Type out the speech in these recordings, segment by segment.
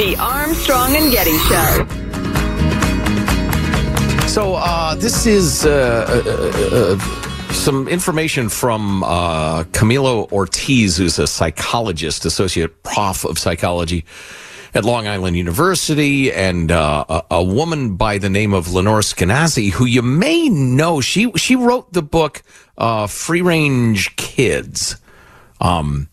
The Armstrong and Getty Show. So uh, this is uh, uh, uh, some information from uh, Camilo Ortiz, who's a psychologist, associate prof of psychology at Long Island University, and uh, a, a woman by the name of Lenore Skenazy, who you may know. She she wrote the book uh, Free Range Kids. Um,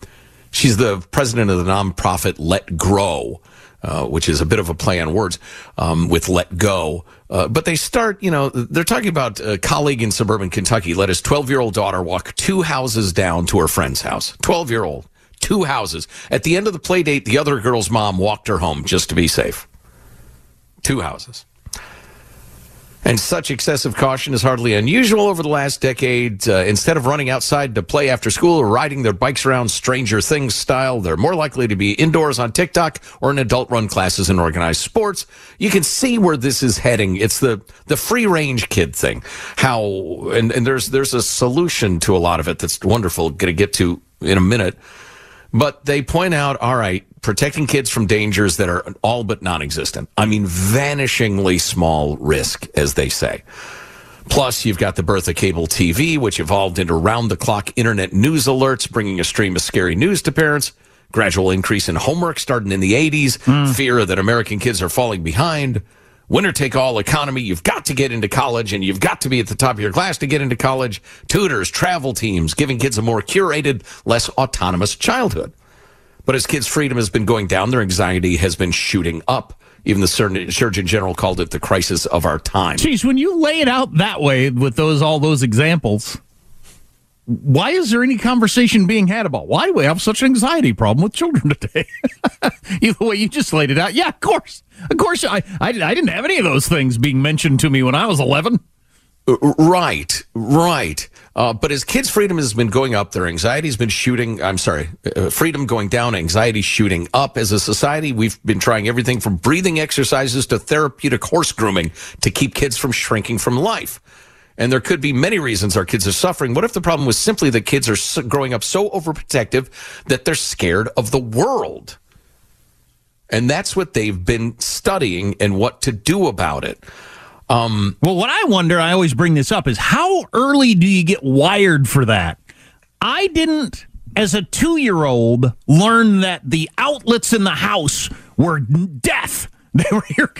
she's the president of the nonprofit Let Grow. Uh, which is a bit of a play on words um, with let go. Uh, but they start, you know, they're talking about a colleague in suburban Kentucky let his 12 year old daughter walk two houses down to her friend's house. 12 year old, two houses. At the end of the play date, the other girl's mom walked her home just to be safe. Two houses. And such excessive caution is hardly unusual over the last decade. Uh, instead of running outside to play after school or riding their bikes around Stranger Things style, they're more likely to be indoors on TikTok or in adult run classes in organized sports. You can see where this is heading. It's the, the free range kid thing. How, and, and there's, there's a solution to a lot of it that's wonderful. Going to get to in a minute. But they point out, all right, protecting kids from dangers that are all but non existent. I mean, vanishingly small risk, as they say. Plus, you've got the birth of cable TV, which evolved into round the clock internet news alerts, bringing a stream of scary news to parents. Gradual increase in homework starting in the 80s, Hmm. fear that American kids are falling behind. Winner take all economy. You've got to get into college and you've got to be at the top of your class to get into college. Tutors, travel teams, giving kids a more curated, less autonomous childhood. But as kids' freedom has been going down, their anxiety has been shooting up. Even the Surgeon General called it the crisis of our time. Geez, when you lay it out that way with those all those examples, why is there any conversation being had about why do we have such an anxiety problem with children today? the way you just laid it out, yeah, of course, of course. I, I I didn't have any of those things being mentioned to me when I was eleven. Right, right. Uh, but as kids' freedom has been going up, their anxiety's been shooting. I'm sorry, uh, freedom going down, anxiety shooting up. As a society, we've been trying everything from breathing exercises to therapeutic horse grooming to keep kids from shrinking from life. And there could be many reasons our kids are suffering. What if the problem was simply that kids are growing up so overprotective that they're scared of the world? And that's what they've been studying and what to do about it. Um, well, what I wonder, I always bring this up, is how early do you get wired for that? I didn't, as a two year old, learn that the outlets in the house were death. They were here,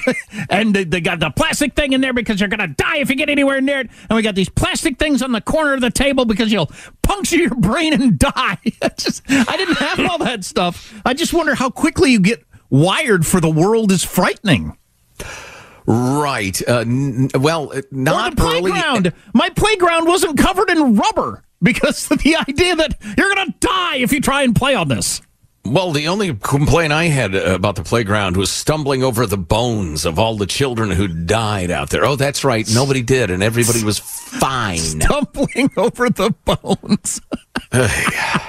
and they, got the plastic thing in there because you're going to die if you get anywhere near it. And we got these plastic things on the corner of the table because you'll puncture your brain and die. just, I didn't have all that stuff. I just wonder how quickly you get wired for the world is frightening. Right. Uh, n- well, uh, not the playground. My playground wasn't covered in rubber because of the idea that you're going to die if you try and play on this. Well, the only complaint I had about the playground was stumbling over the bones of all the children who died out there. Oh, that's right. Nobody did, and everybody was fine. Stumbling over the bones.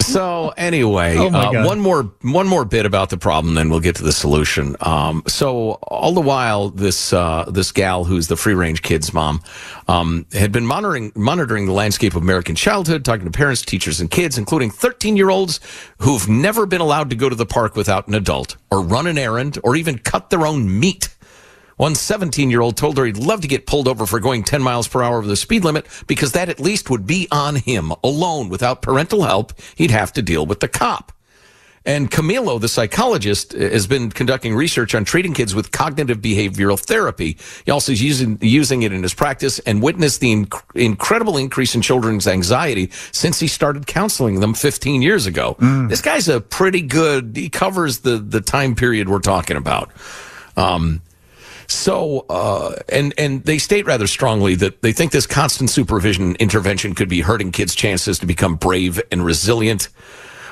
so anyway, oh uh, one more one more bit about the problem, then we'll get to the solution. Um, so all the while, this uh, this gal who's the free range kids mom um, had been monitoring monitoring the landscape of American childhood, talking to parents, teachers, and kids, including 13 year olds who've never been allowed to go to the park without an adult, or run an errand, or even cut their own meat. One 17 year old told her he'd love to get pulled over for going 10 miles per hour over the speed limit because that at least would be on him alone. Without parental help, he'd have to deal with the cop. And Camilo, the psychologist, has been conducting research on treating kids with cognitive behavioral therapy. He also is using, using it in his practice and witnessed the inc- incredible increase in children's anxiety since he started counseling them 15 years ago. Mm. This guy's a pretty good, he covers the, the time period we're talking about. Um, so, uh, and and they state rather strongly that they think this constant supervision intervention could be hurting kids' chances to become brave and resilient.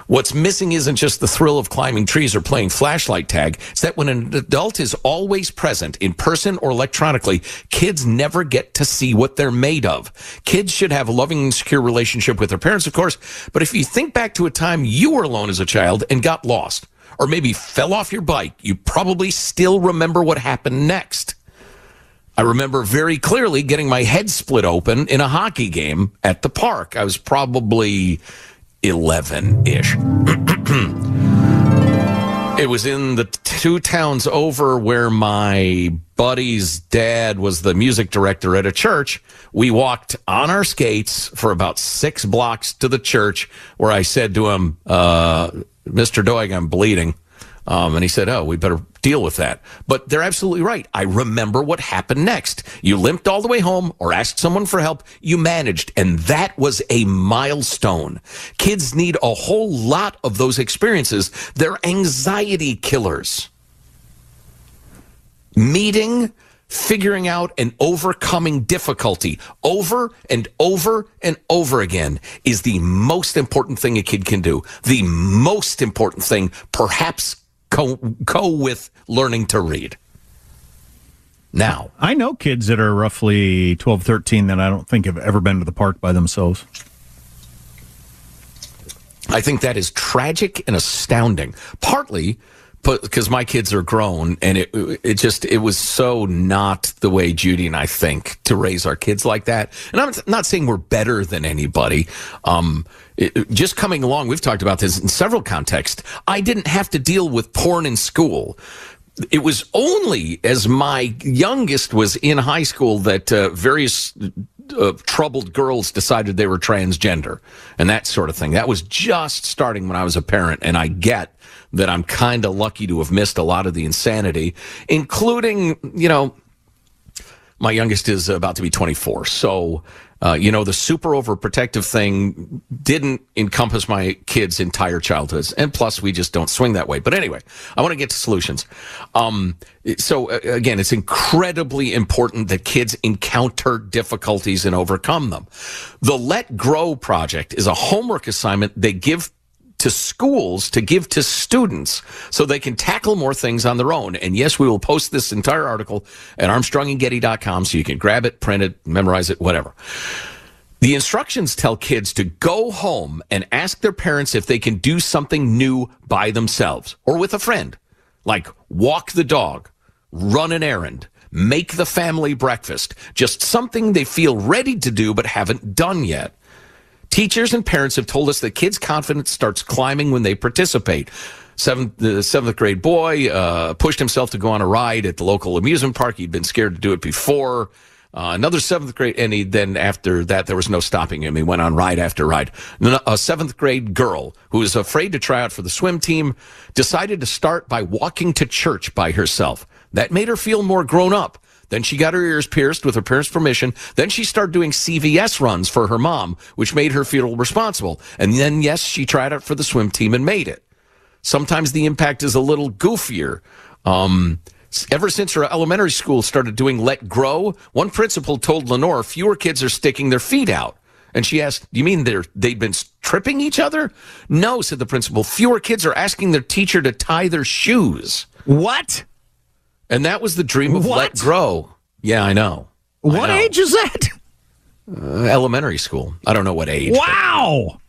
What's missing isn't just the thrill of climbing trees or playing flashlight tag. It's that when an adult is always present in person or electronically, kids never get to see what they're made of. Kids should have a loving and secure relationship with their parents, of course. But if you think back to a time you were alone as a child and got lost, or maybe fell off your bike, you probably still remember what happened next. I remember very clearly getting my head split open in a hockey game at the park. I was probably 11 ish. it was in the two towns over where my buddy's dad was the music director at a church. We walked on our skates for about six blocks to the church where I said to him, uh, Mr. Doig, I'm bleeding. Um, and he said, Oh, we better deal with that. But they're absolutely right. I remember what happened next. You limped all the way home or asked someone for help. You managed. And that was a milestone. Kids need a whole lot of those experiences. They're anxiety killers. Meeting, figuring out and overcoming difficulty over and over and over again is the most important thing a kid can do. The most important thing, perhaps co, co with learning to read. Now, I know kids that are roughly 12, 13 that I don't think have ever been to the park by themselves. I think that is tragic and astounding. Partly because my kids are grown and it it just it was so not the way Judy and I think to raise our kids like that. And I'm not saying we're better than anybody. Um, it, just coming along, we've talked about this in several contexts. I didn't have to deal with porn in school. It was only as my youngest was in high school that uh, various uh, troubled girls decided they were transgender and that sort of thing. That was just starting when I was a parent, and I get that I'm kind of lucky to have missed a lot of the insanity, including, you know, my youngest is about to be 24. So, uh, you know, the super overprotective thing didn't encompass my kids' entire childhoods. And plus, we just don't swing that way. But anyway, I want to get to solutions. Um, so, uh, again, it's incredibly important that kids encounter difficulties and overcome them. The Let Grow project is a homework assignment they give to schools to give to students so they can tackle more things on their own. And yes, we will post this entire article at armstrongandgetty.com so you can grab it, print it, memorize it, whatever. The instructions tell kids to go home and ask their parents if they can do something new by themselves or with a friend, like walk the dog, run an errand, make the family breakfast, just something they feel ready to do but haven't done yet. Teachers and parents have told us that kids' confidence starts climbing when they participate. Seventh, the seventh grade boy uh, pushed himself to go on a ride at the local amusement park. He'd been scared to do it before. Uh, another seventh grade, and he then after that there was no stopping him. He went on ride after ride. A seventh grade girl who was afraid to try out for the swim team decided to start by walking to church by herself. That made her feel more grown up. Then she got her ears pierced with her parents' permission. Then she started doing CVS runs for her mom, which made her feel responsible. And then, yes, she tried out for the swim team and made it. Sometimes the impact is a little goofier. Um, Ever since her elementary school started doing Let Grow, one principal told Lenore fewer kids are sticking their feet out. And she asked, "Do You mean they're, they've been tripping each other? No, said the principal. Fewer kids are asking their teacher to tie their shoes. What? And that was the dream of What? Let Grow. Yeah, I know. I What know. age is that? Uh, elementary school. I don't know what age. but- Wow.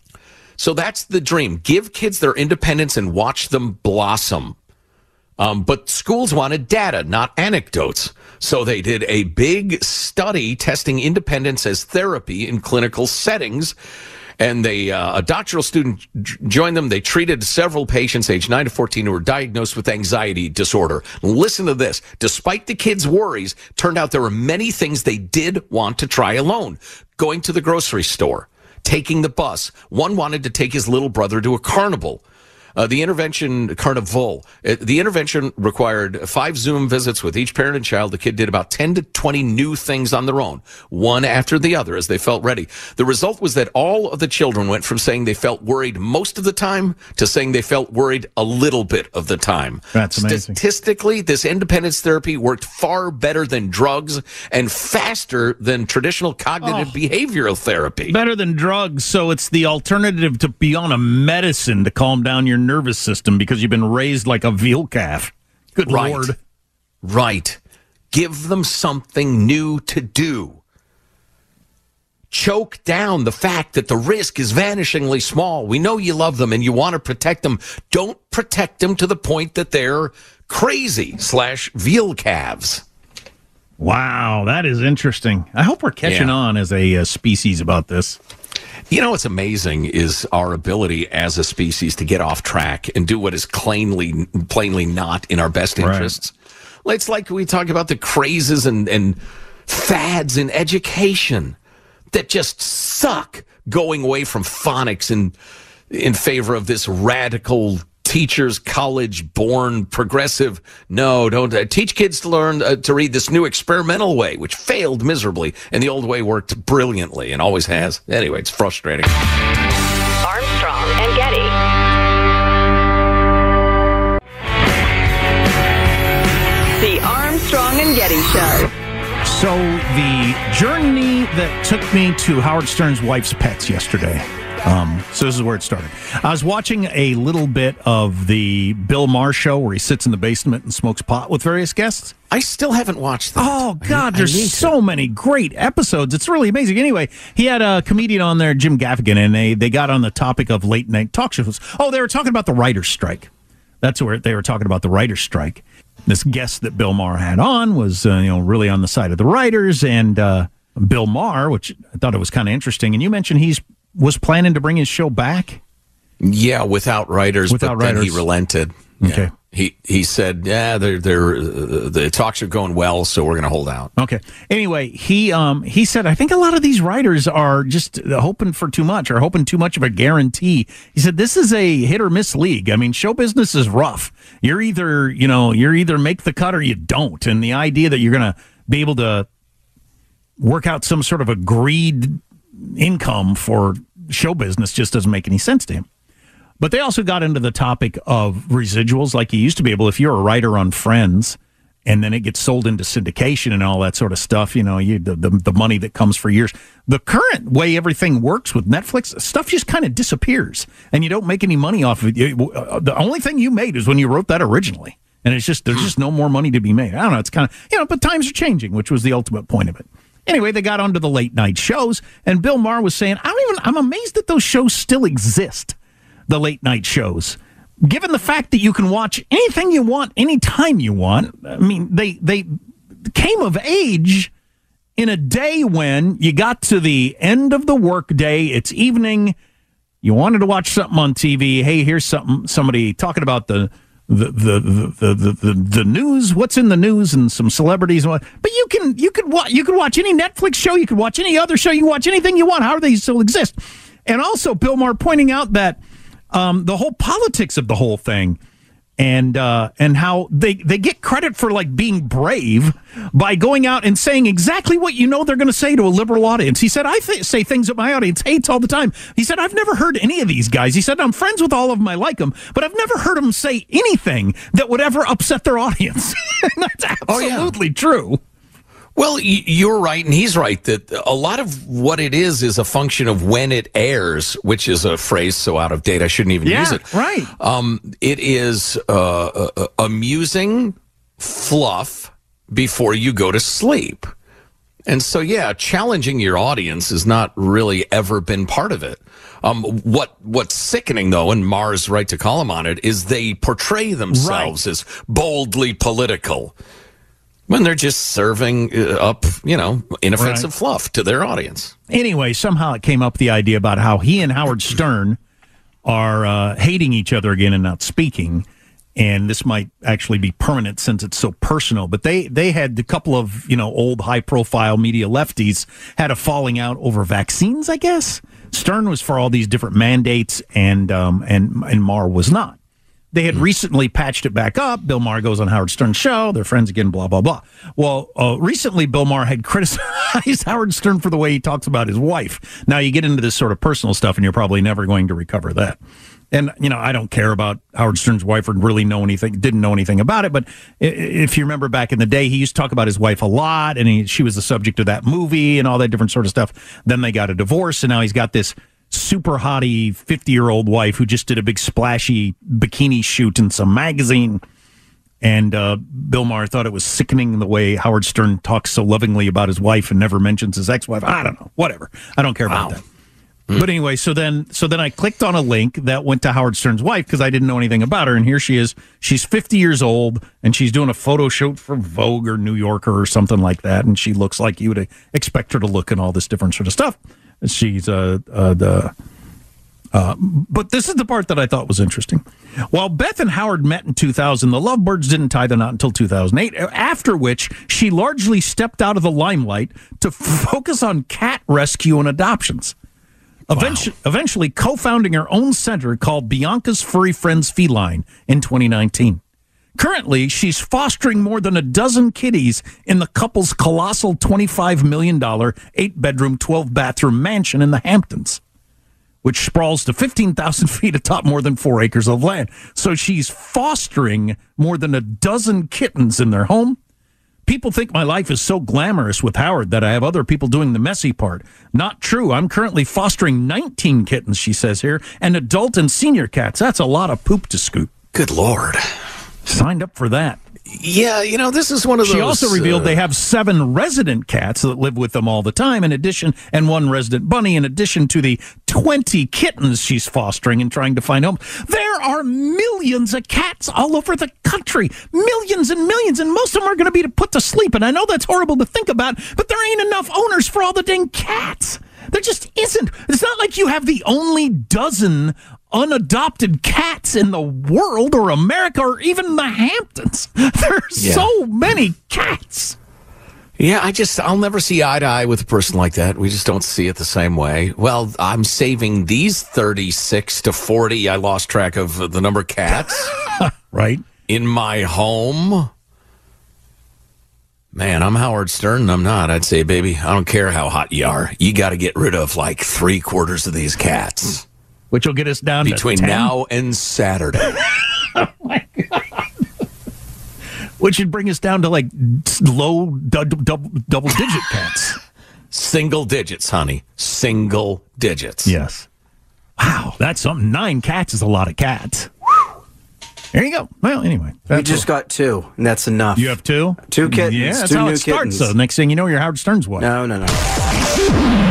So that's the dream. Give kids their independence and watch them blossom. Um, but schools wanted data, not anecdotes. So they did a big study testing independence as therapy in clinical settings. And they, uh, a doctoral student joined them. They treated several patients aged 9 to 14 who were diagnosed with anxiety disorder. Listen to this. Despite the kids' worries, turned out there were many things they did want to try alone. Going to the grocery store, taking the bus. One wanted to take his little brother to a carnival. Uh, the intervention carnival. Uh, the intervention required five Zoom visits with each parent and child. The kid did about 10 to 20 new things on their own, one after the other as they felt ready. The result was that all of the children went from saying they felt worried most of the time to saying they felt worried a little bit of the time. That's amazing. Statistically, this independence therapy worked far better than drugs and faster than traditional cognitive behavioral therapy. Better than drugs, so it's the alternative to be on a medicine to calm down your nervous system because you've been raised like a veal calf. Good Right. lord. Right. Give them something new to do. Choke down the fact that the risk is vanishingly small. We know you love them and you want to protect them. Don't protect them to the point that they're crazy slash veal calves. Wow, that is interesting. I hope we're catching Yeah. on as a uh, species about this. You know what's amazing is our ability as a species to get off track and do what is plainly plainly not in our best Right. interests. It's like we talk about the crazes and, and fads in education that just suck going away from phonics and in favor of this radical teachers college born progressive no don't uh, teach kids to learn uh, to read this new experimental way which failed miserably and the old way worked brilliantly and always has anyway it's frustrating Armstrong and Getty. The Armstrong and Getty Show. So, the journey that took me to Howard Stern's wife's pets yesterday. Um, so, this is where it started. I was watching a little bit of the Bill Maher show where he sits in the basement and smokes pot with various guests. i still haven't watched that Oh God, I there's to. so many great episodes. It's really amazing. Anyway, he had a comedian on there, Jim Gaffigan, and they they got on the topic of late night talk shows. Oh, they were talking about the writers' strike. That's where they were talking about the writers' strike. This guest that Bill Maher had on was uh, you know really on the side of the writers, and uh, Bill Maher, which I thought it was kind of interesting. And you mentioned he's was planning to bring his show back. Yeah, without writers, Without but then he relented. Okay. Yeah. He he said, "Yeah, they're they're uh, the talks are going well, so we're going to hold out." Okay. Anyway, he um he said I think a lot of these writers are just hoping for too much or hoping too much of a guarantee. He said this is a hit or miss league. I mean, show business is rough. You're either, you know, you're either make the cut or you don't. And the idea that you're going to be able to work out some sort of agreed income for show business just doesn't make any sense to him. But they also got into the topic of residuals like you used to be able if you're a writer on Friends and then it gets sold into syndication and all that sort of stuff. You know, you the, the, the money that comes for years. The current way everything works with Netflix, stuff just kind of disappears, and you don't make any money off of it. Uh, the only thing you made is when you wrote that originally, and it's just there's just no more money to be made. I don't know. It's kind of you know, but times are changing, which was the ultimate point of it. Anyway, they got onto the late night shows, and Bill Maher was saying, "I don't even. I'm amazed that those shows still exist, the late night shows." given the fact that you can watch anything you want anytime you want, I mean, they they came of age in a day when you got to the end of the workday, it's evening, you wanted to watch something on TV. Hey, here's something somebody talking about the the the the the, the, the news, what's in the news, and some celebrities. But you can you could watch you could watch any Netflix show, you could watch any other show, you can watch anything you want. How do they still exist? And also, Bill Maher pointing out that um, the whole politics of the whole thing and uh, and how they they get credit for like being brave by going out and saying exactly what you know they're going to say to a liberal audience. He said, "I th- say things that my audience hates all the time." He said, "I've never heard any of these guys." He said, "I'm friends with all of them. I like them, but I've never heard them say anything that would ever upset their audience." that's absolutely oh, yeah. true. Well, you're right, and he's right that a lot of what it is is a function of when it airs, which is a phrase so out of date I shouldn't even yeah, use it. Right. Um, it is uh, uh, amusing fluff before you go to sleep. And so, yeah, challenging your audience has not really ever been part of it. Um, what what's sickening though, and Maher's right to call him on it, is they portray themselves right. as boldly political when they're just serving uh, up, you know, inoffensive right. fluff to their audience. Anyway, somehow it came up the idea about how he and Howard Stern are uh, hating each other again and not speaking. And this might actually be permanent since it's so personal. But they they had a couple of you know old high profile media lefties had a falling out over vaccines. I guess Stern was for all these different mandates, and um, and and Maher was not. They had recently patched it back up. Bill Maher goes on Howard Stern's show. They're friends again, blah, blah, blah. Well, uh, recently, Bill Maher had criticized Howard Stern for the way he talks about his wife. Now, you get into this sort of personal stuff, and you're probably never going to recover that. And, you know, I don't care about Howard Stern's wife or really know anything, didn't know anything about it. But if you remember back in the day, he used to talk about his wife a lot, and he, she was the subject of that movie and all that different sort of stuff. Then they got a divorce, and now he's got this super hottie 50 year old wife who just did a big splashy bikini shoot in some magazine. And uh, Bill Maher thought it was sickening the way Howard Stern talks so lovingly about his wife and never mentions his ex wife. I don't know. Whatever. I don't care wow. about that. Mm. But anyway, so then so then I clicked on a link that went to Howard Stern's wife because I didn't know anything about her, and here she is. She's 50 years old, and she's doing a photo shoot for Vogue or New Yorker or something like that, and she looks like you would expect her to look and all this different sort of stuff. She's uh, uh, the. Uh, but this is the part that I thought was interesting. While Beth and Howard met in 2000, the Lovebirds didn't tie the knot until 2008, after which she largely stepped out of the limelight to focus on cat rescue and adoptions. Eventually, wow. eventually co founding her own center called Bianca's Furry Friends Feline in 2019. Currently, she's fostering more than a dozen kitties in the couple's colossal $25 million, eight bedroom, 12 bathroom mansion in the Hamptons, which sprawls to 15,000 feet atop more than four acres of land. So she's fostering more than a dozen kittens in their home. People think my life is so glamorous with Howard that I have other people doing the messy part. Not true. I'm currently fostering 19 kittens, she says here, and adult and senior cats. That's a lot of poop to scoop. Good Lord signed up for that. Yeah, you know, this is one of those. She also revealed uh, they have seven resident cats that live with them all the time, in addition, and one resident bunny, in addition to the 20 kittens she's fostering and trying to find home. There are millions of cats all over the country. Millions and millions, and most of them are going to be put to sleep. And I know that's horrible to think about, but there ain't enough owners for all the dang cats. There just isn't. It's not like you have the only dozen unadopted cats in the world or America or even the Hamptons. There's yeah. so many cats. Yeah, I just, I'll never see eye to eye with a person like that. We just don't see it the same way. Well, I'm saving these 36 to 40. I lost track of the number of cats. right. In my home. Man, I'm Howard Stern. I'm not. I'd say, baby, I don't care how hot you are. You got to get rid of like three quarters of these cats which will get us down to between now and Saturday. oh my god! which would bring us down to like low double double digit cats. Single digits, honey. Single digits. Yes. Wow, that's something. Nine cats is a lot of cats. There you go. Well, anyway, we just got two, and that's enough. You have two, two kittens. Yeah, that's two how new it starts. kittens. So next thing you know, you're Howard Stern's wife. No, no, no.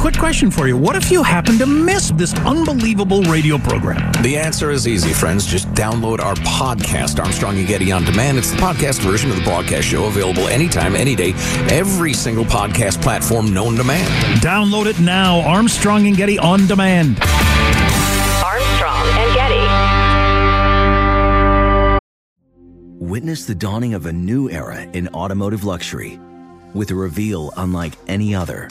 Quick question for you: What if you happen to miss this unbelievable radio program? The answer is easy, friends. Just download our podcast, Armstrong and Getty on Demand. It's the podcast version of the broadcast show, available anytime, any day, every single podcast platform known to man. Download it now. Armstrong and Getty on demand. Armstrong and Getty. Witness the dawning of a new era in automotive luxury with a reveal unlike any other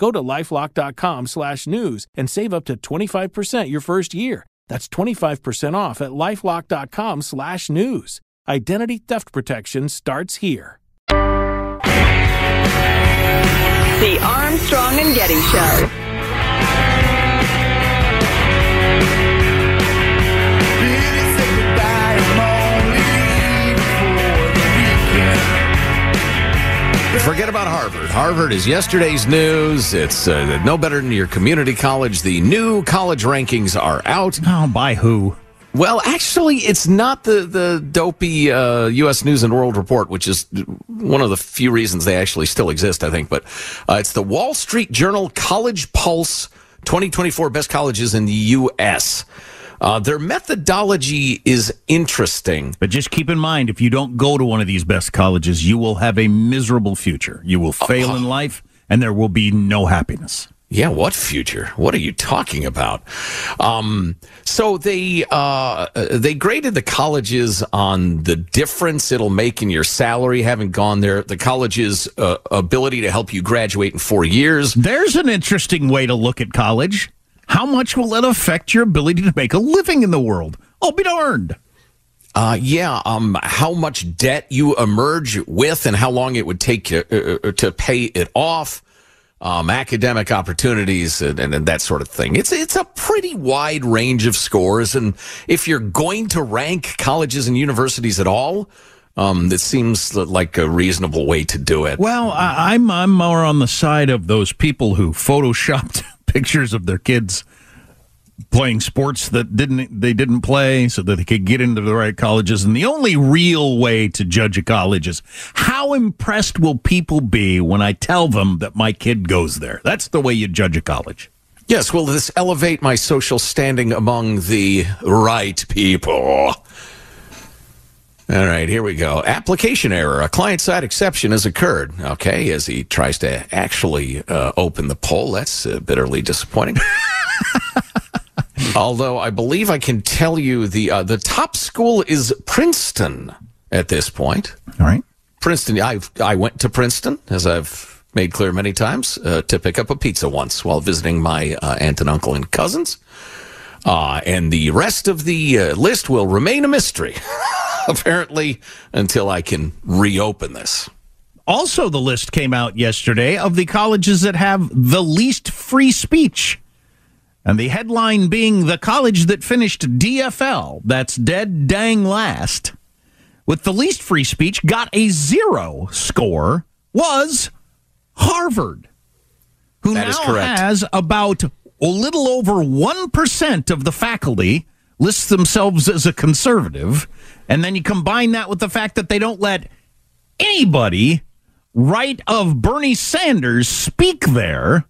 Go to lifelock.com slash news and save up to 25% your first year. That's 25% off at lifelock.com slash news. Identity theft protection starts here. The Armstrong and Getty Show. Forget about Harvard. Harvard is yesterday's news. It's uh, no better than your community college. The new college rankings are out. Oh, by who? Well, actually, it's not the the dopey uh, U.S. News and World Report, which is one of the few reasons they actually still exist, I think. But uh, it's the Wall Street Journal College Pulse 2024 Best Colleges in the U.S. Uh, their methodology is interesting. But just keep in mind, if you don't go to one of these best colleges, you will have a miserable future. You will fail in life, and there will be no happiness. Yeah, what future? What are you talking about? Um, so they uh, they graded the colleges on the difference it'll make in your salary having gone there, the college's uh, ability to help you graduate in four years. There's an interesting way to look at college. How much will that affect your ability to make a living in the world? I'll be darned. Uh, yeah. Um, how much debt you emerge with, and how long it would take you uh, uh, to pay it off. Um, academic opportunities and, and, and, that sort of thing. It's it's a pretty wide range of scores, and if you're going to rank colleges and universities at all, um, it seems like a reasonable way to do it. Well, I, I'm I'm more on the side of those people who photoshopped pictures of their kids playing sports that didn't they didn't play so that they could get into the right colleges. And the only real way to judge a college is how impressed will people be when I tell them that my kid goes there? That's the way you judge a college. Yes will this elevate my social standing among the right people all right, here we go. Application error. A client side exception has occurred. Okay, as he tries to actually uh, open the poll. That's uh, bitterly disappointing. Although I believe I can tell you the uh, the top school is Princeton at this point. All right, Princeton. I I went to Princeton as I've made clear many times uh, to pick up a pizza once while visiting my uh, aunt and uncle and cousins. Uh, and the rest of the uh, list will remain a mystery, apparently, until I can reopen this. Also, the list came out yesterday of the colleges that have the least free speech. And the headline being the college that finished DFL, that's dead dang last, with the least free speech, got a zero score, was Harvard, who that now has about a little over 1% of the faculty lists themselves as a conservative. And then you combine that with the fact that they don't let anybody right of Bernie Sanders speak there.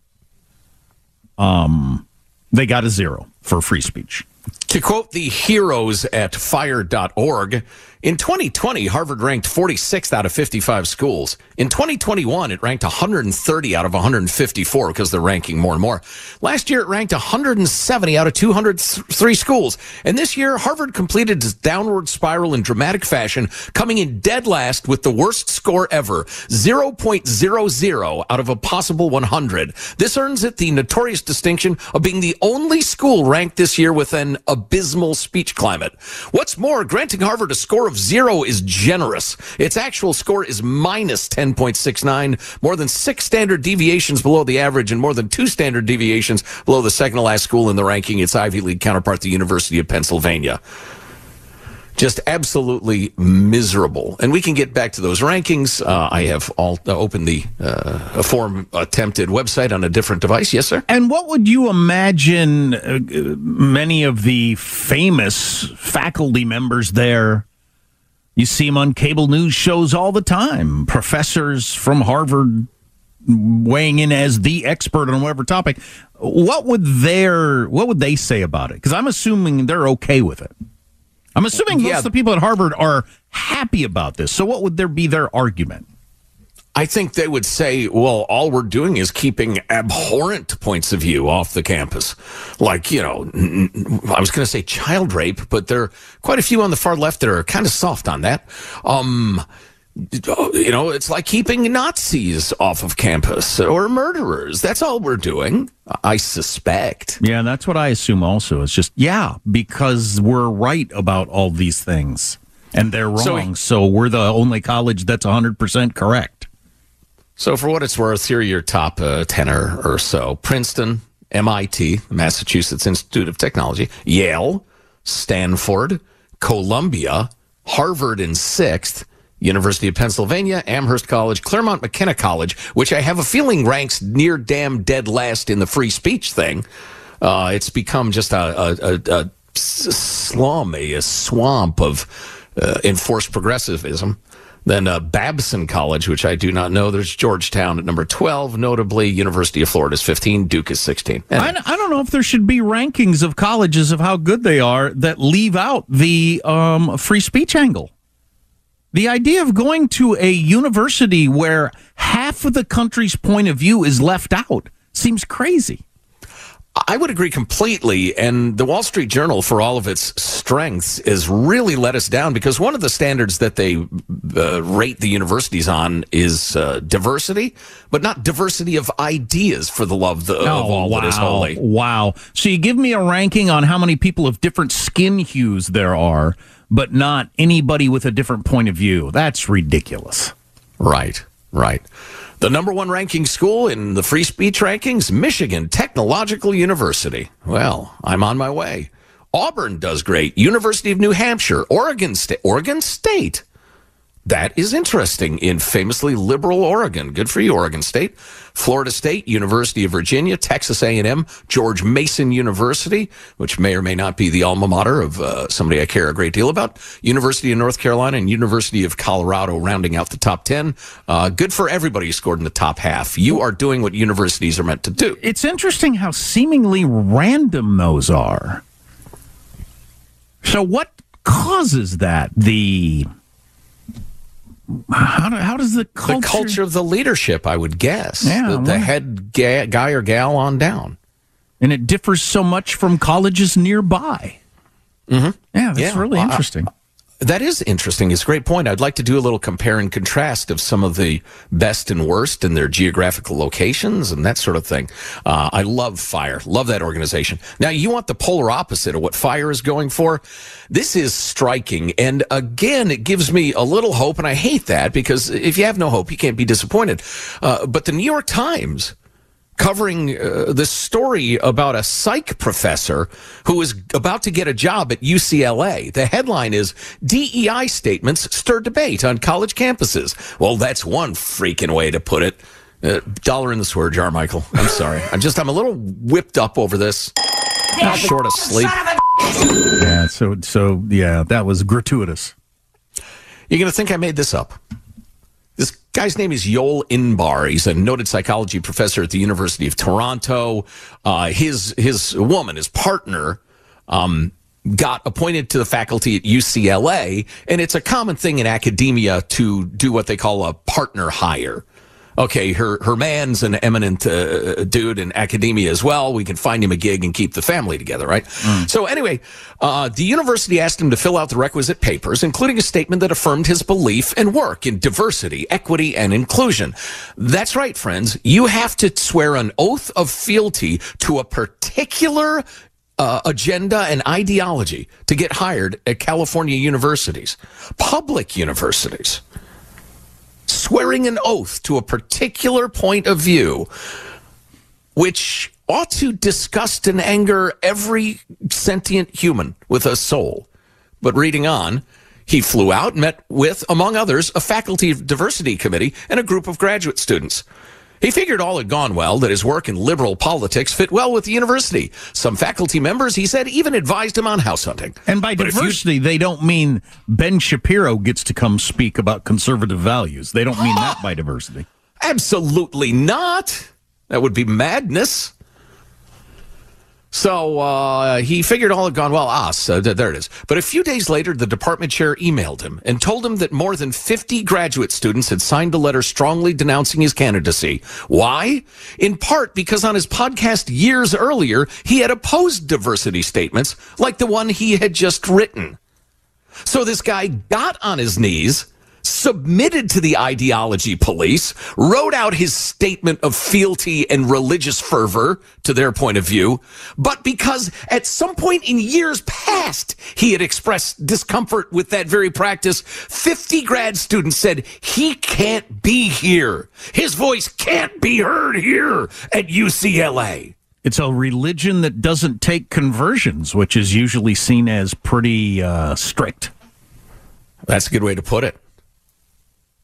Um, they got a zero for free speech. To quote the heroes at fire.org, in 2020, Harvard ranked 46th out of 55 schools. In 2021, it ranked 130 out of 154 because they're ranking more and more. Last year, it ranked 170 out of 203 schools. And this year, Harvard completed its downward spiral in dramatic fashion, coming in dead last with the worst score ever 0.00 out of a possible 100. This earns it the notorious distinction of being the only school ranked this year with an abysmal speech climate. What's more, granting Harvard a score of zero is generous. Its actual score is minus 10.69, more than six standard deviations below the average and more than two standard deviations below the second to last school in the ranking, its Ivy League counterpart, the University of Pennsylvania just absolutely miserable. And we can get back to those rankings. Uh, I have all uh, opened the uh, form attempted website on a different device. Yes, sir. And what would you imagine uh, many of the famous faculty members there you see them on cable news shows all the time. Professors from Harvard weighing in as the expert on whatever topic. What would their what would they say about it? Because I'm assuming they're okay with it. I'm assuming yeah. most of the people at Harvard are happy about this. So what would there be their argument? I think they would say, well, all we're doing is keeping abhorrent points of view off the campus. Like, you know, I was going to say child rape, but there are quite a few on the far left that are kind of soft on that. Um, you know, it's like keeping Nazis off of campus or murderers. That's all we're doing, I suspect. Yeah, that's what I assume also. It's just, yeah, because we're right about all these things and they're wrong. So, so we're the only college that's 100% correct. So, for what it's worth, here are your top uh, 10 or, or so Princeton, MIT, Massachusetts Institute of Technology, Yale, Stanford, Columbia, Harvard in sixth, University of Pennsylvania, Amherst College, Claremont McKenna College, which I have a feeling ranks near damn dead last in the free speech thing. Uh, it's become just a, a, a, a slum, a, swamp of uh, enforced progressivism. Then uh, Babson College, which I do not know. There's Georgetown at number 12, notably University of Florida is 15, Duke is 16. I, I, don't know if there should be rankings of colleges of how good they are that leave out the um, free speech angle. The idea of going to a university where half of the country's point of view is left out seems crazy. I would agree completely. And the Wall Street Journal, for all of its strengths has really let us down because one of the standards that they uh, rate the universities on is uh, diversity, but not diversity of ideas for the love the, oh, of all wow. that is holy. Wow. So you give me a ranking on how many people of different skin hues there are, but not anybody with a different point of view. That's ridiculous. Right, right. The number one ranking school in the free speech rankings, Michigan Technological University. Well, I'm on my way. Auburn does great. University of New Hampshire, Oregon State, Oregon State. That is interesting in famously liberal Oregon. Good for you, Oregon State. Florida State, University of Virginia, Texas A&M, George Mason University, which may or may not be the alma mater of uh, somebody I care a great deal about. University of North Carolina and University of Colorado rounding out the top 10. Uh, good for everybody who scored in the top half. You are doing what universities are meant to do. It's interesting how seemingly random those are. So what causes that? The how, do, how does the culture... The culture of the leadership, I would guess. Yeah, the, the head ga- guy or gal on down. and it differs so much from colleges nearby. Mm-hmm. Yeah, that's Yeah, really well, I- interesting. That is interesting. It's a great point. I'd like to do a little compare and contrast of some of the best and worst in their geographical locations and that sort of thing. Uh, I love Fire. Love that organization. Now, you want the polar opposite of what Fire is going for? This is striking. And again, it gives me a little hope. And I hate that because if you have no hope, you can't be disappointed. Uh, but the New York Times covering uh, this story about a psych professor who is about to get a job at UCLA. The headline is DEI statements stir debate on college campuses. Well, that's one freaking way to put it. Uh, dollar in the swear jar, Michael. I'm sorry. I'm just, I'm a little whipped up over this. I'm short of sleep. Yeah, so so yeah, that was gratuitous. You're going to think I made this up. Guy's name is Yoel Inbar. He's a noted psychology professor at the University of Toronto. Uh, his his woman, his partner, um, got appointed to the faculty at UCLA, and it's a common thing in academia to do what they call a partner hire. Okay, her her man's an eminent uh, dude in academia as well. We can find him a gig and keep the family together, right? So anyway, uh, the university asked him to fill out the requisite papers, including a statement that affirmed his belief and work in diversity, equity, and inclusion. That's right, friends. You have to swear an oath of fealty to a particular uh, agenda and ideology to get hired at California universities, public universities swearing an oath to a particular point of view, which ought to disgust and anger every sentient human with a soul. But reading on, he flew out and met with, among others, a faculty diversity committee and a group of graduate students. He figured all had gone well, that his work in liberal politics fit well with the university. Some faculty members, he said, even advised him on house hunting. And by But if you- diversity, they don't mean Ben Shapiro gets to come speak about conservative values. They don't mean that by diversity. Absolutely not. That would be madness. So uh, he figured all had gone well. Ah, so th- there it is. But a few days later, the department chair emailed him and told him that more than 50 graduate students had signed a letter strongly denouncing his candidacy. Why? In part because on his podcast years earlier, he had opposed diversity statements like the one he had just written. So this guy got on his knees, submitted to the ideology police, wrote out his statement of fealty and religious fervor to their point of view. But because at some point in years past, he had expressed discomfort with that very practice, 50 grad students said he can't be here. His voice can't be heard here at UCLA. It's a religion that doesn't take conversions, which is usually seen as pretty uh, strict. That's a good way to put it.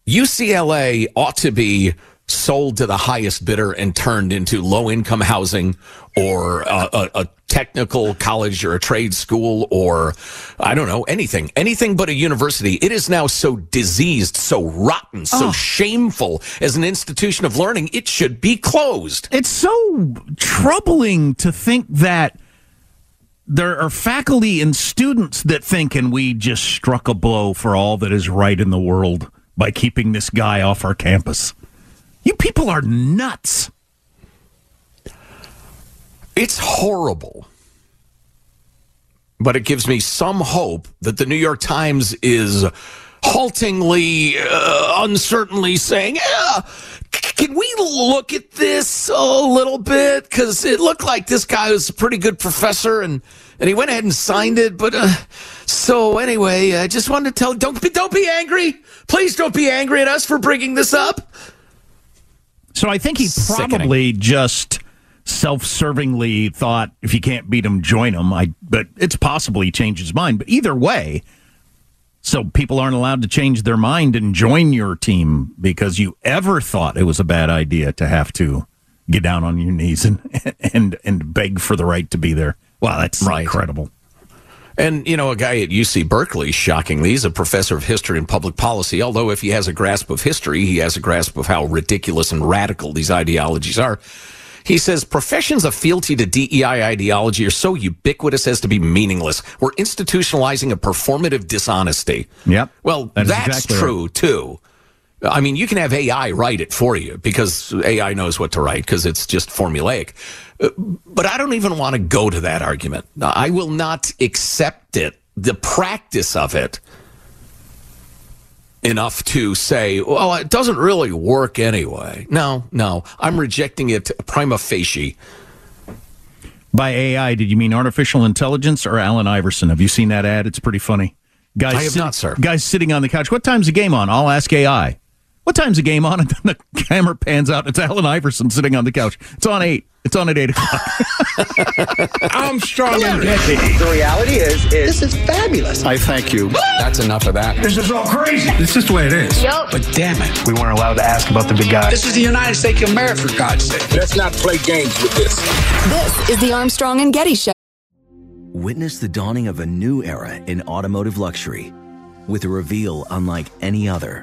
UCLA ought to be sold to the highest bidder and turned into low income housing or a, a, a technical college or a trade school or I don't know, anything, anything but a university. It is now so diseased, so rotten, so shameful as an institution of learning. It should be closed. It's so troubling to think that there are faculty and students that think, and we just struck a blow for all that is right in the world by keeping this guy off our campus. You people are nuts. It's horrible. but it gives me some hope that the New York Times is haltingly, uh, uncertainly saying, yeah, can we look at this a little bit? Because it looked like this guy was a pretty good professor, and and he went ahead and signed it. But uh, so anyway, I just wanted to tell don't be don't be angry. Please don't be angry at us for bringing this up. So I think he probably Sickening. just self-servingly thought if you can't beat him, join him. I but it's possible he changed his mind. But either way, so people aren't allowed to change their mind and join your team because you ever thought it was a bad idea to have to get down on your knees and and and beg for the right to be there. Wow, that's right. incredible. And, you know, a guy at UC Berkeley, shockingly, is a professor of history and public policy. Although, if he has a grasp of history, he has a grasp of how ridiculous and radical these ideologies are. He says professions of fealty to DEI ideology are so ubiquitous as to be meaningless. We're institutionalizing a performative dishonesty. Yep. Well, that that's exactly true right. too. I mean, you can have AI write it for you because AI knows what to write because it's just formulaic. Uh, but I don't even want to go to that argument. I will not accept it, the practice of it enough to say, well, it doesn't really work anyway. No, no, I'm rejecting it prima facie. By AI, did you mean artificial intelligence or Allen Iverson? Have you seen that ad? It's pretty funny. Guys, I have sit- not, sir. Guys sitting on the couch. What time's the game on? I'll ask AI. What time's the game on? And then the camera pans out. It's Allen Iverson sitting on the couch. It's on eight. It's on at eight o'clock. Armstrong and Getty. The reality is, is this is fabulous. I thank you. That's enough of that. This is all crazy. This is the way it is. Yep. But damn it, we weren't allowed to ask about the big guy. This is the United States of America, for God's sake. Let's not play games with this. This is the Armstrong and Getty Show. Witness the dawning of a new era in automotive luxury, with a reveal unlike any other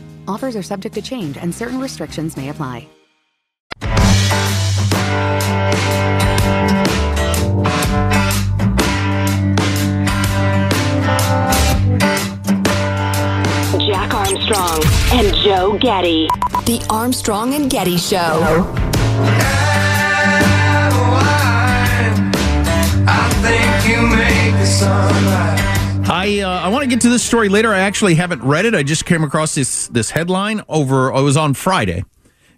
Offers are subject to change and certain restrictions may apply. Jack Armstrong and Joe Getty. The Armstrong and Getty Show. I uh, I want to get to this story later. I actually haven't read it. I just came across this this headline over. It was on Friday.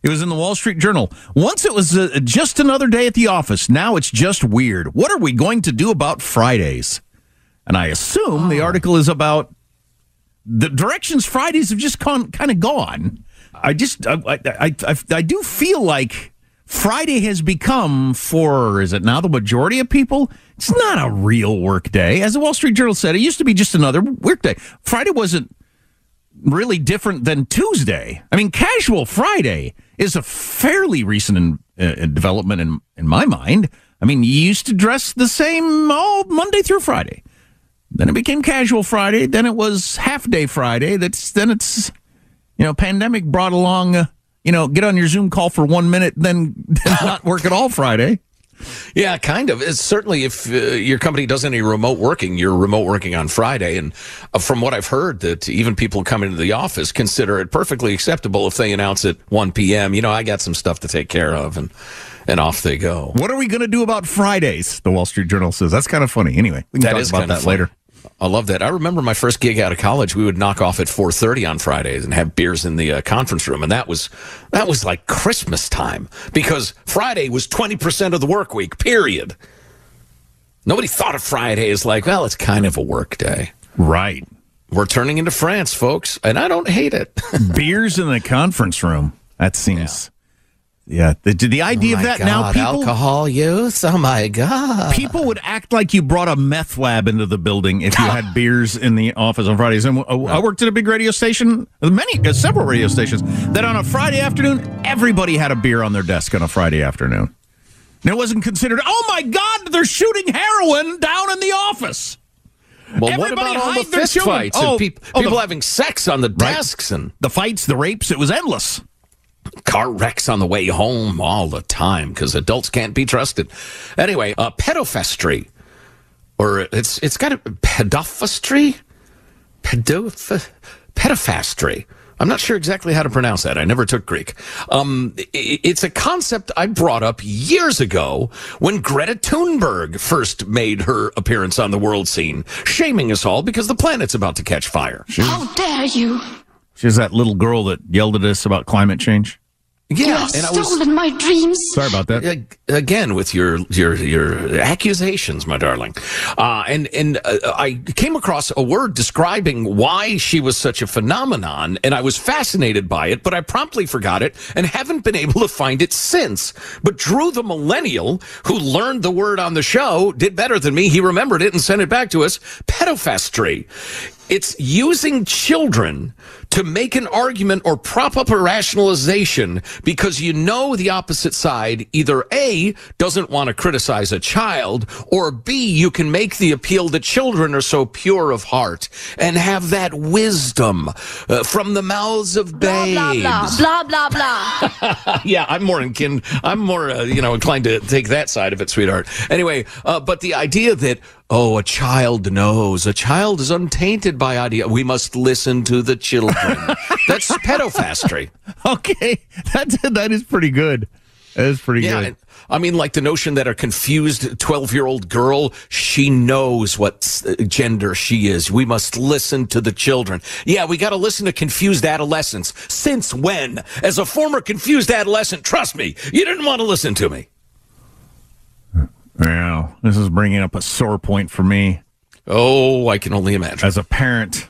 It was in the Wall Street Journal. Once it was uh, just another day at the office. Now it's just weird. What are we going to do about Fridays? And I assume the article is about the directions Fridays have just gone, kind of gone. I just I, I, I, I, I do feel like Friday has become for is it now the majority of people? It's not a real work day. As the Wall Street Journal said, it used to be just another work day. Friday wasn't really different than Tuesday. I mean, casual Friday is a fairly recent in, uh, development in in my mind. I mean, you used to dress the same all Monday through Friday. Then it became casual Friday. Then it was half day Friday. That's then it's you know pandemic brought along uh, you know get on your Zoom call for one minute, then, then not work at all Friday. Yeah, kind of. It's certainly if uh, your company does any remote working, you're remote working on Friday. And uh, from what I've heard, that even people coming into the office consider it perfectly acceptable if they announce at 1 p.m. You know, I got some stuff to take care of, and and off they go. What are we going to do about Fridays? The Wall Street Journal says that's kind of funny. Anyway, we can That talk about that funny. later. I love that. I remember my first gig out of college. We would knock off at 4:30 on Fridays and have beers in the uh, conference room, and that was that was like Christmas time because Friday was 20% of the work week. Period. Nobody thought of Friday as like, well, it's kind of a work day. Right. We're turning into France, folks, and I don't hate it. Beers in the conference room. That seems. Yeah, the, the idea Oh of that now people alcohol use. Oh my god! people would act like you brought a meth lab into the building if you had beers in the office on Fridays. And uh, I worked at a big radio station, many uh, several radio stations. That on a Friday afternoon, everybody had a beer on their desk on a Friday afternoon. And it wasn't considered. Oh my God, they're shooting heroin down in the office. Well, what Everybody about all the fist fights Oh, and peop- oh, the- people having sex on the Right. desks and The fights, the rapes, it was endless. Car wrecks on the way home all the time because adults can't be trusted. Anyway, uh, pedofestry, or it's it's got a pedophistry, pedoph pedopastry. I'm not sure exactly how to pronounce that. I never took Greek. Um, it's a concept I brought up years ago when Greta Thunberg first made her appearance on the world scene, shaming us all because the planet's about to catch fire. How dare you? She's that little girl that yelled at us about climate change. you Yeah, have and I was stolen my dreams. Sorry about that. Again with your your your accusations, my darling. Uh, and and uh, I came across a word describing why she was such a phenomenon, and I was fascinated by it, but I promptly forgot it and haven't been able to find it since. But Drew, the millennial who learned the word on the show, did better than me. He remembered it and sent it back to us. Pedophilia. It's using children to make an argument or prop up a rationalization because you know the opposite side either A, doesn't want to criticize a child, or B, you can make the appeal that children are so pure of heart and have that wisdom uh, from the mouths of babes. Blah, blah, blah, blah, blah. yeah, I'm more in, I'm more, uh, you know, inclined to take that side of it, sweetheart. Anyway, uh, but the idea that oh, a child knows, a child is untainted by idea. We must listen to the children. That's pedophilia. Okay, that that is pretty good. That is pretty Yeah, good. I mean, like the notion that a confused 12 year old girl, she knows what uh, gender she is. We must listen to the children. Yeah, we got to listen to confused adolescents. Since when? As a former confused adolescent, trust me, you didn't want to listen to me. Yeah, this is bringing up a sore point for me Oh, I can only imagine. as a parent.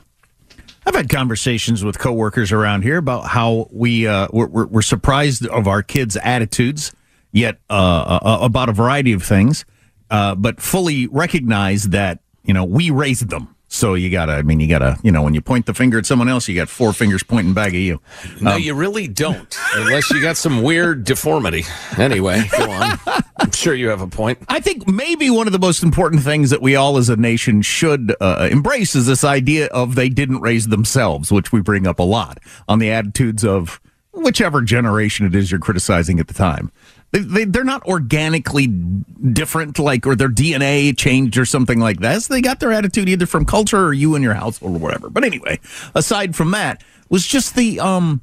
I've had conversations with coworkers around here about how we uh, we're, we're, surprised of our kids' attitudes, yet uh, uh, about a variety of things, uh, but fully recognize that you know we raised them. So you gotta, I mean, you gotta, you know, when you point the finger at someone else, you got four fingers pointing back at you. No, you really don't, unless you got some weird deformity. Anyway, go on. I'm sure you have a point. I think maybe one of the most important things that we all as a nation should uh, embrace is this idea of they didn't raise themselves, which we bring up a lot on the attitudes of whichever generation it is you're criticizing at the time. They, they, they're not organically different, like, or their DNA changed or something like that. So they got their attitude either from culture or you and your household or whatever. But anyway, aside from that, was just the, um,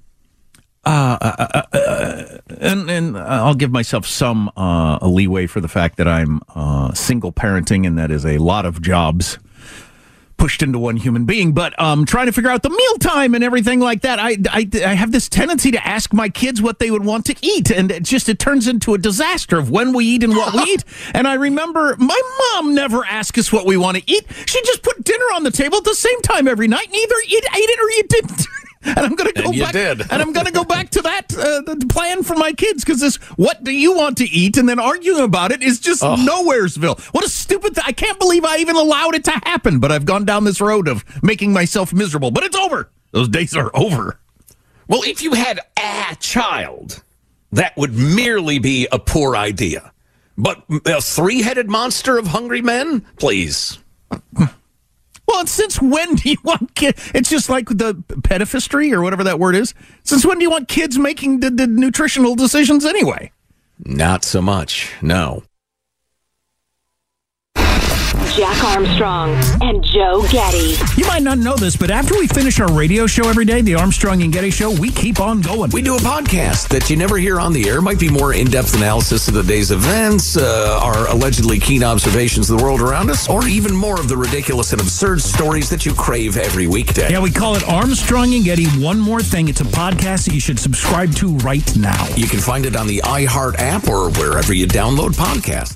uh, uh, uh, uh, and and I'll give myself some uh, leeway for the fact that I'm uh, single parenting, and that is a lot of jobs pushed into one human being. But um, trying to figure out the mealtime and everything like that, I, I I have this tendency to ask my kids what they would want to eat, and it just it turns into a disaster of when we eat and what we eat. And I remember my mom never asked us what we want to eat; she just put dinner on the table at the same time every night, and either you ate it or you didn't. and I'm going to go And you back. did. and I'm going to go back to that uh, the plan for my kids because this "What do you want to eat?" and then arguing about it is just nowheresville. What a stupid! Th- I can't believe I even allowed it to happen. But I've gone down this road of making myself miserable. But it's over. Those days are over. Well, if you had a child, that would merely be a poor idea. But a three headed monster of hungry men? Please. Well, since when do you want kids? It's just like the pedophilia or whatever that word is. Since when do you want kids making the, the nutritional decisions anyway? Not so much. No. Jack Armstrong and Joe Getty. You might not know this, but after we finish our radio show every day, the Armstrong and Getty Show, we keep on going. We do a podcast that you never hear on the air. Might be more in depth analysis of the day's events, uh, our allegedly keen observations of the world around us, or even more of the ridiculous and absurd stories that you crave every weekday. Yeah, we call it Armstrong and Getty. One more thing, it's a podcast that you should subscribe to right now. You can find it on the iHeart app or wherever you download podcasts.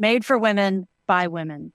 Made for women by women.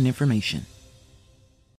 important information.